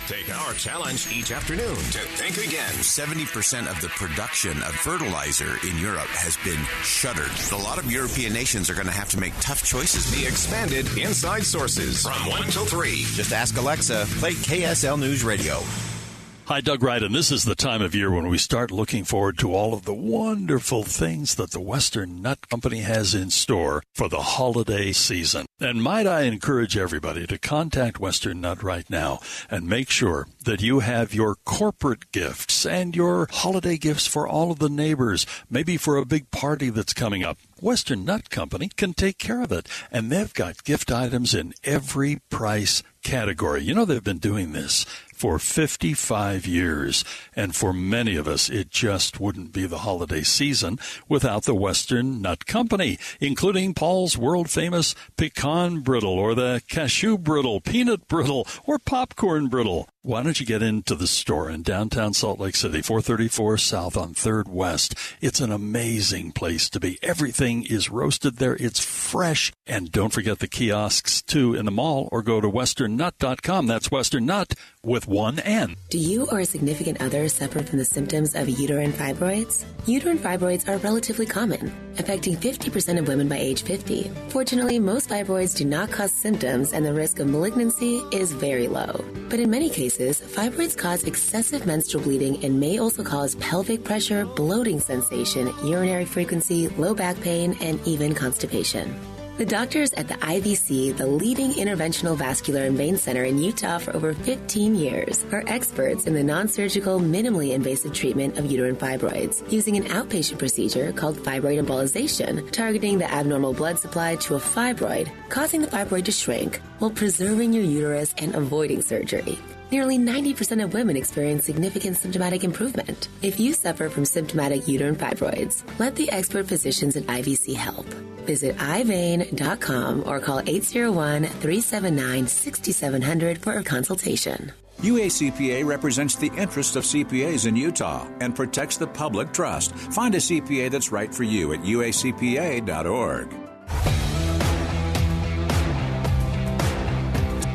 Speaker 3: Take our challenge each afternoon to think again.
Speaker 26: 70% of the production of fertilizer in Europe has been shuttered. A lot of European nations are going to have to make tough choices.
Speaker 3: The expanded Inside Sources from 1 till 3.
Speaker 26: Just ask Alexa, play KSL News Radio.
Speaker 30: Hi, Doug Wright, and this is the time of year when we start looking forward to all of the wonderful things that the Western Nut Company has in store for the holiday season. And might I encourage everybody to contact Western Nut right now and make sure that you have your corporate gifts and your holiday gifts for all of the neighbors, maybe for a big party that's coming up. Western Nut Company can take care of it, and they've got gift items in every price category. You know, they've been doing this for 55 years. And for many of us, it just wouldn't be the holiday season without the Western Nut Company, including Paul's world famous pecan brittle or the cashew brittle, peanut brittle, or popcorn brittle. Why don't you get into the store in downtown Salt Lake City, 434 South on 3rd West? It's an amazing place to be. Everything is roasted there. It's fresh. And don't forget the kiosks too in the mall or go to westernnut.com. That's Western Nut with one N.
Speaker 42: Do you or a significant other suffer from the symptoms of uterine fibroids? Uterine fibroids are relatively common, affecting 50% of women by age 50. Fortunately, most fibroids do not cause symptoms and the risk of malignancy is very low. But in many cases, fibroids cause excessive menstrual bleeding and may also cause pelvic pressure, bloating sensation, urinary frequency, low back pain, and even constipation. The doctors at the IVC, the leading interventional vascular and vein center in Utah for over 15 years, are experts in the non-surgical, minimally invasive treatment of uterine fibroids using an outpatient procedure called fibroid embolization, targeting the abnormal blood supply to a fibroid, causing the fibroid to shrink while preserving your uterus and avoiding surgery. Nearly 90% of women experience significant symptomatic improvement. If you suffer from symptomatic uterine fibroids, let the expert physicians at IVC help. Visit ivein.com or call 801 379 6700 for a consultation.
Speaker 16: UACPA represents the interests of CPAs in Utah and protects the public trust. Find a CPA that's right for you at uacpa.org.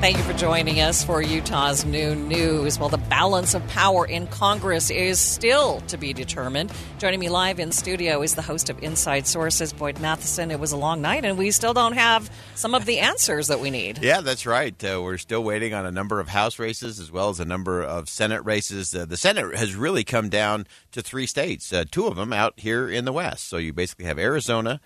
Speaker 1: Thank you for joining us for Utah's noon news. Well, the balance of power in Congress is still to be determined. Joining me live in studio is the host of Inside Sources, Boyd Matheson. It was a long night, and we still don't have some of the answers that we need.
Speaker 26: Yeah, that's right. Uh, we're still waiting on a number of House races as well as a number of Senate races. Uh, the Senate has really come down to three states, uh, two of them out here in the West. So you basically have Arizona.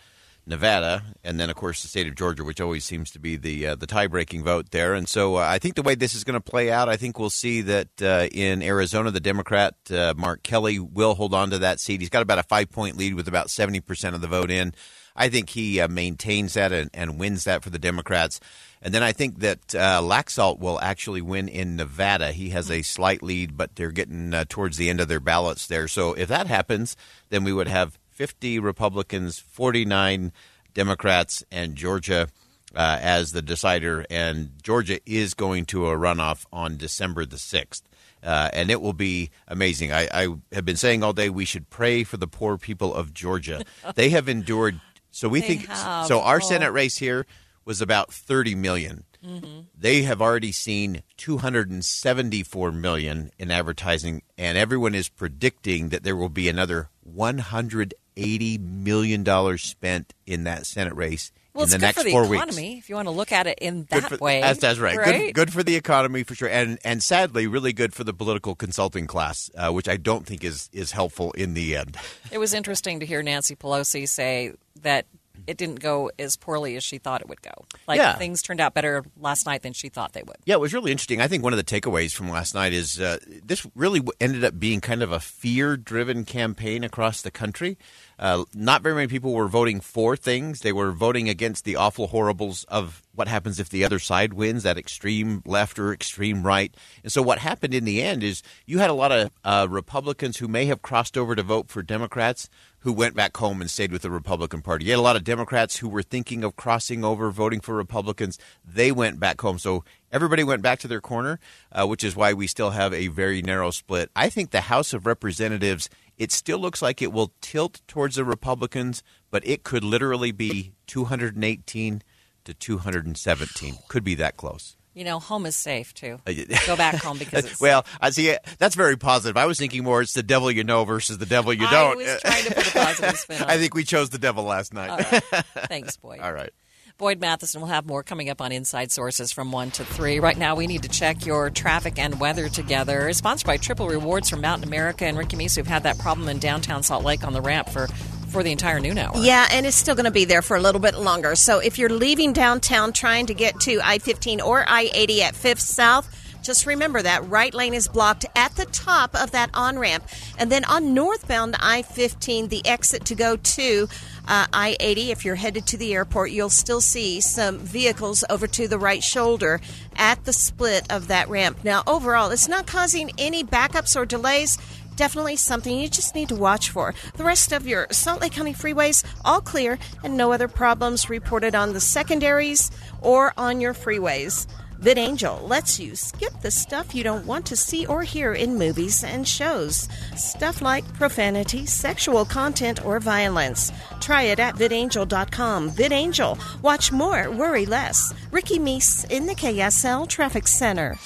Speaker 26: Nevada, and then of course the state of Georgia, which always seems to be the uh, the tie breaking vote there. And so uh, I think the way this is going to play out, I think we'll see that uh, in Arizona, the Democrat uh, Mark Kelly will hold on to that seat. He's got about a five point lead with about seventy percent of the vote in. I think he uh, maintains that and, and, wins that for the Democrats. And then I think that uh, Laxalt will actually win in Nevada. He has a slight lead, but they're getting towards the end of their ballots there. So if that happens, then we would have 50 Republicans, 49 Democrats, and Georgia uh, as the decider. And Georgia is going to a runoff on December the 6th. Uh, and it will be amazing. I, I, have been saying all day we should pray for the poor people of Georgia. [LAUGHS] they have endured. So we
Speaker 1: they
Speaker 26: think.
Speaker 1: Have.
Speaker 26: So our
Speaker 1: oh.
Speaker 26: Senate race here was about 30 million. Mm-hmm. They have already seen 274 million in advertising, and everyone is predicting that there will be another 180 million dollars spent in that Senate race
Speaker 1: well,
Speaker 26: in the
Speaker 1: it's
Speaker 26: next
Speaker 1: good for the
Speaker 26: four
Speaker 1: economy,
Speaker 26: weeks.
Speaker 1: If you want to look at it in that
Speaker 26: for,
Speaker 1: way,
Speaker 26: that's, that's right.
Speaker 1: right?
Speaker 26: Good, good, for the economy for sure, and and sadly, really good for the political consulting class, uh, which I don't think is is helpful in the end.
Speaker 1: It was interesting to hear Nancy Pelosi say that it didn't go as poorly as she thought it would go. Like
Speaker 26: Yeah.
Speaker 1: things turned out better last night than she thought they would.
Speaker 26: Yeah, it was really interesting. I think one of the takeaways from last night is uh, this really ended up being kind of a fear driven campaign across the country. Uh, not very many people were voting for things. They were voting against the awful horribles of what happens if the other side wins, that extreme left or extreme right. And so, what happened in the end is you had a lot of uh, Republicans who may have crossed over to vote for Democrats who went back home and stayed with the Republican Party. You had a lot of Democrats who were thinking of crossing over, voting for Republicans. They went back home. So everybody went back to their corner, uh, which is why we still have a very narrow split. I think the House of Representatives, it still looks like it will tilt towards the Republicans, but it could literally be 218 to 217. Could be that close.
Speaker 1: You know, home is safe too.
Speaker 26: Uh,
Speaker 1: Go back home because it's [LAUGHS]
Speaker 26: well, I see. That's very positive. I was thinking more it's the devil you know versus the devil you don't.
Speaker 1: I was trying to put a positive spin [LAUGHS] on
Speaker 26: I think we chose the devil last night.
Speaker 1: Right. Thanks, [LAUGHS] boy.
Speaker 26: All right.
Speaker 1: Boyd Matheson will have more coming up on Inside Sources from 1 to 3. Right now, we need to check your traffic and weather together. Sponsored by Triple Rewards from Mountain America and Ricky Meese, who've had that problem in downtown Salt Lake on the ramp for, for the entire noon hour.
Speaker 2: Yeah, and it's still going to be there for a little bit longer. So if you're leaving downtown trying to get to I 15 or I 80 at 5th South, just remember that right lane is blocked at the top of that on ramp. And then on northbound I 15, the exit to go to uh, I 80, if you're headed to the airport, you'll still see some vehicles over to the right shoulder at the split of that ramp. Now, overall, it's not causing any backups or delays definitely something you just need to watch for. The rest of your Salt Lake County freeways, all clear, and no other problems reported on the secondaries or on your freeways. VidAngel lets you skip the stuff you don't want to see or hear in movies and shows. Stuff like profanity, sexual content, or violence. Try it at vidangel.com. VidAngel. Watch more, worry less. Ricky Meese in the KSL Traffic Center.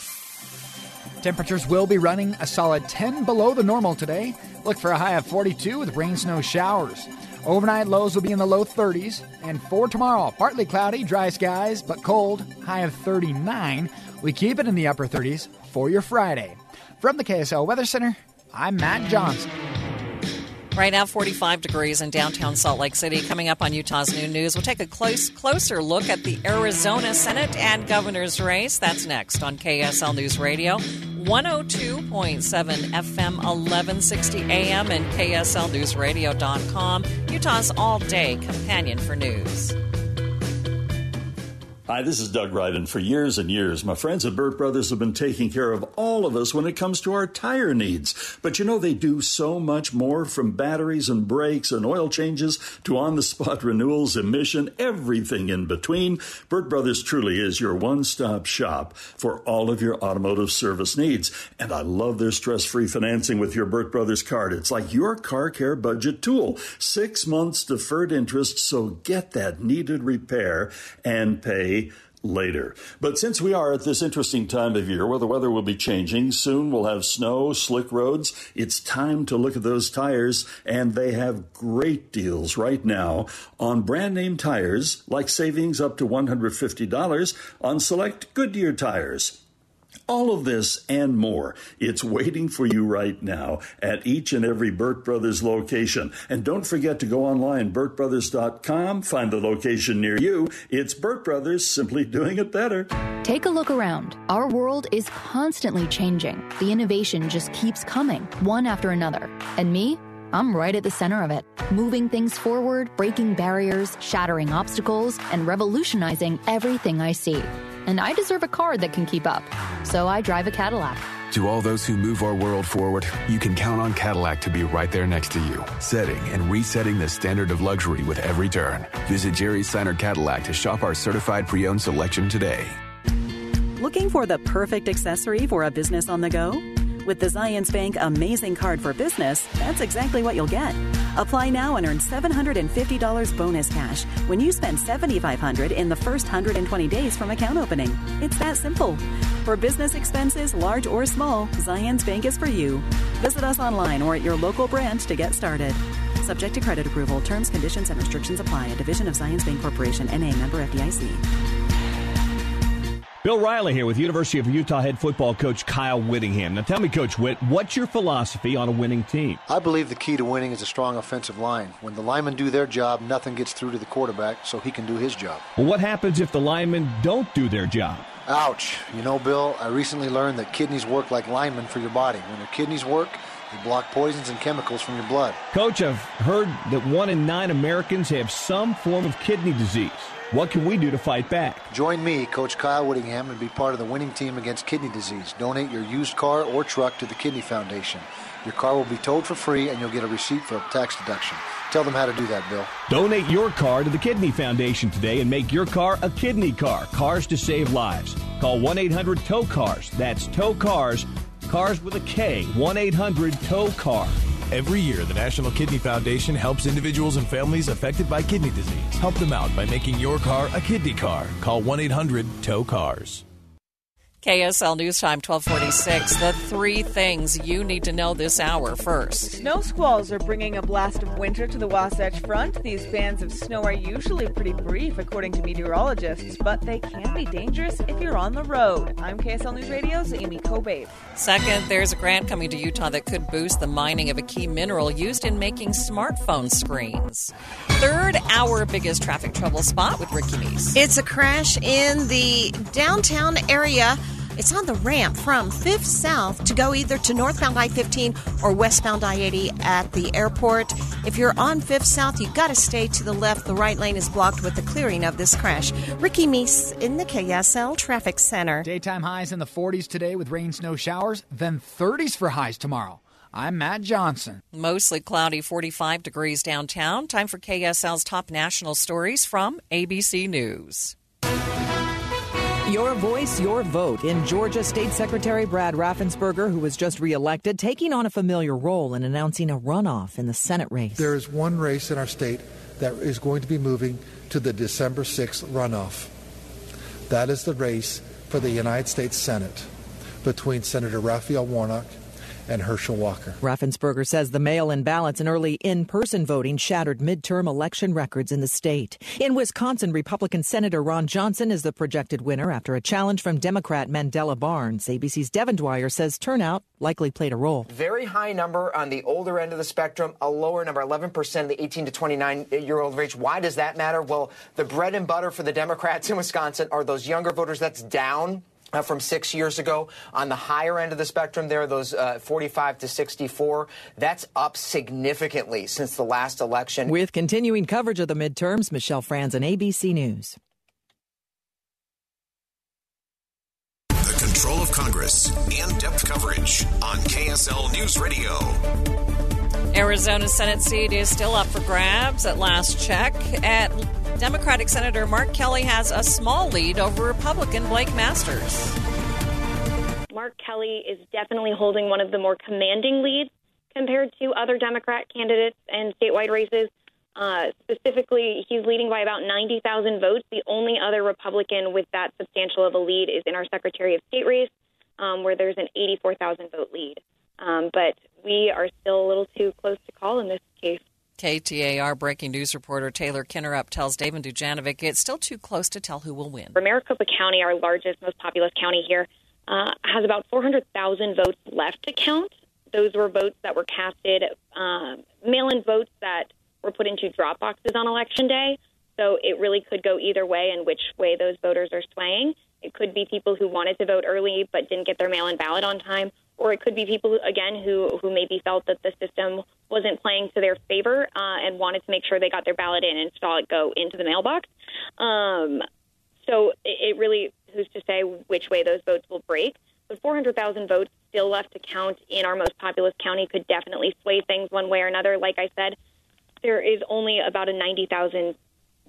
Speaker 5: Temperatures will be running a solid 10 below the normal today. Look for a high of 42 with rain snow showers. Overnight lows will be in the low 30s. And for tomorrow, partly cloudy, dry skies, but cold, high of 39. We keep it in the upper 30s for your Friday. From the KSL Weather Center, I'm Matt Johnson.
Speaker 1: Right now, 45 degrees in downtown Salt Lake City. Coming up on Utah's Noon News, we'll take a close, closer look at the Arizona Senate and governor's race. That's next on KSL News Radio, 102.7 FM, 1160 AM, and KSLNewsRadio.com, Utah's all day companion for news.
Speaker 30: Hi, this is Doug Ryden. For years and years, my friends at Burt Brothers have been taking care of all of us when it comes to our tire needs. But you know, they do so much more from batteries and brakes and oil changes to on the spot [LAUGHS] renewals, emission, everything in between. Burt Brothers truly is your one stop shop for all of your automotive service needs. And I love their stress free financing with your Burt Brothers card. It's like your car care budget tool. Six months deferred interest, so get that needed repair and pay later. But since we are at this interesting time of year where the weather will be changing, soon we'll have snow, slick roads. It's time to look at those tires, and they have great deals right now on brand name tires, like savings up to $150 on select Goodyear tires. All of this and more, it's waiting for you right now at each and every Burt Brothers location. And don't forget to go online, burtbrothers.com, find the location near you. It's Burt Brothers, simply doing it better.
Speaker 21: Take a look around. Our world is constantly changing. The innovation just keeps coming, one after another. And me? I'm right at the center of it, moving things forward, breaking barriers, shattering obstacles, and revolutionizing everything I see and I deserve a car that can keep up. So I drive a Cadillac.
Speaker 25: To all those who move our world forward, you can count on Cadillac to be right there next to you, setting and resetting the standard of luxury with every turn. Visit Jerry Seiner Cadillac to shop our certified pre owned selection today.
Speaker 38: Looking for the perfect accessory for a business on the go? With the Zions Bank Amazing Card for Business, that's exactly what you'll get. Apply now and earn $750 bonus cash when you spend $7,500 in the first 120 days from account opening. It's that simple. For business expenses, large or small, Zions Bank is for you. Visit us online or at your local branch to get started. Subject to credit approval, terms, conditions, and restrictions apply. A division of Zions Bank Corporation, NA member FDIC.
Speaker 43: Bill Riley here with University of Utah head football coach Kyle Whittingham. Now tell me, Coach Witt, what's your philosophy on a winning team?
Speaker 44: I believe the key to winning is a strong offensive line. When the linemen do their job, nothing gets through to the quarterback, so he can do his job.
Speaker 43: Well, what happens if the linemen don't do their job?
Speaker 44: Ouch. You know, Bill, I recently learned that kidneys work like linemen for your body. When your kidneys work, they block poisons and chemicals from your blood.
Speaker 43: Coach, I've heard that one in nine Americans have some form of kidney disease. What can we do to fight back?
Speaker 44: Join me, Coach Kyle Whittingham, and be part of the winning team against kidney disease. Donate your used car or truck to the Kidney Foundation. Your car will be towed for free, and you'll get a receipt for a tax deduction. Tell them how to do that, Bill.
Speaker 43: Donate your car to the Kidney Foundation today and make your car a kidney car. Cars to save lives. Call 1 800 Tow Cars. That's Tow Cars. Cars with a K. 1 800 Tow Car.
Speaker 45: Every year, the National Kidney Foundation helps individuals and families affected by kidney disease. Help them out by making your car a kidney car. Call 1 800 Tow Cars.
Speaker 1: KSL News Time 1246. The three things you need to know this hour first.
Speaker 4: Snow squalls are bringing a blast of winter to the Wasatch Front. These bands of snow are usually pretty brief, according to meteorologists, but they can be dangerous if you're on the road. I'm KSL News Radio's Amy Kobe.
Speaker 1: Second, there's a grant coming to Utah that could boost the mining of a key mineral used in making smartphone screens. Third, our biggest traffic trouble spot with Ricky Meese.
Speaker 2: It's a crash in the downtown area. It's on the ramp from 5th South to go either to northbound I 15 or westbound I 80 at the airport. If you're on 5th South, you've got to stay to the left. The right lane is blocked with the clearing of this crash. Ricky Meese in the KSL Traffic Center.
Speaker 5: Daytime highs in the 40s today with rain, snow showers, then 30s for highs tomorrow. I'm Matt Johnson.
Speaker 1: Mostly cloudy, 45 degrees downtown. Time for KSL's top national stories from ABC News.
Speaker 27: Your voice, your vote. In Georgia, State Secretary Brad Raffensperger, who was just reelected, taking on a familiar role in announcing a runoff in the Senate race.
Speaker 46: There is one race in our state that is going to be moving to the December 6th runoff. That is the race for the United States Senate between Senator Raphael Warnock and Herschel Walker.
Speaker 27: Raffensperger says the mail in ballots and early in person voting shattered midterm election records in the state. In Wisconsin, Republican Senator Ron Johnson is the projected winner after a challenge from Democrat Mandela Barnes. ABC's Devin Dwyer says turnout likely played a role.
Speaker 9: Very high number on the older end of the spectrum, a lower number, 11% of the 18 to 29 year old range. Why does that matter? Well, the bread and butter for the Democrats in Wisconsin are those younger voters. That's down uh, from six years ago. On the higher end of the spectrum, there are those uh, 45 to 64. That's up significantly since the last election.
Speaker 27: With continuing coverage of the midterms, Michelle Franzen ABC News.
Speaker 3: The control of Congress. In depth coverage on KSL News Radio.
Speaker 1: Arizona Senate seat is still up for grabs at last check. At Democratic Senator Mark Kelly has a small lead over Republican Blake Masters.
Speaker 8: Mark Kelly is definitely holding one of the more commanding leads compared to other Democrat candidates in statewide races. Uh, specifically, he's leading by about 90,000 votes. The only other Republican with that substantial of a lead is in our Secretary of State race, um, where there's an 84,000 vote lead. Um, but we are still a little too close to call in this case.
Speaker 1: KTAR breaking news reporter Taylor Kinnerup tells Dave and Dujanovic it's still too close to tell who will win.
Speaker 8: Maricopa County, our largest, most populous county here, uh, has about 400,000 votes left to count. Those were votes that were casted, um, mail in votes that were put into drop boxes on election day. So it really could go either way and which way those voters are swaying. It could be people who wanted to vote early but didn't get their mail in ballot on time, or it could be people again who who maybe felt that the system wasn't playing to their favor uh, and wanted to make sure they got their ballot in and saw it go into the mailbox. Um, so it, it really who's to say which way those votes will break. But 400,000 votes still left to count in our most populous county could definitely sway things one way or another. Like I said, there is only about a 90,000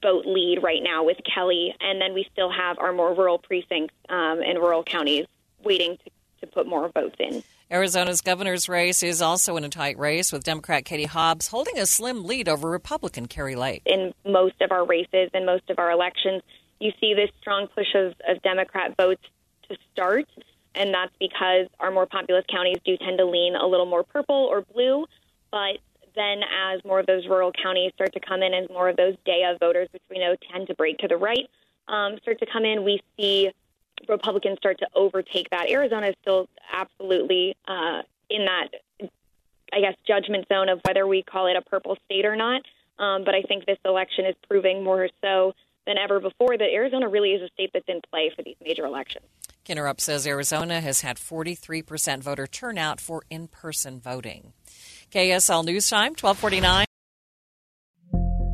Speaker 8: vote lead right now with Kelly, and then we still have our more rural precincts um, and rural counties waiting to, to put more votes in.
Speaker 1: Arizona's governor's race is also in a tight race with Democrat Katie Hobbs holding a slim lead over Republican Kari Lake.
Speaker 8: In most of our races and most of our elections, you see this strong push of, of Democrat votes to start, and that's because our more populous counties do tend to lean a little more purple or blue. But then, as more of those rural counties start to come in, and more of those day of voters, which we know tend to break to the right, um, start to come in, we see Republicans start to overtake that. Arizona is still absolutely uh, in that, I guess, judgment zone of whether we call it a purple state or not. Um, but I think this election is proving more so than ever before that Arizona really is a state that's in play for these major elections.
Speaker 1: Kinnerup says Arizona has had 43% voter turnout for in person voting. KSL News Time, 1249.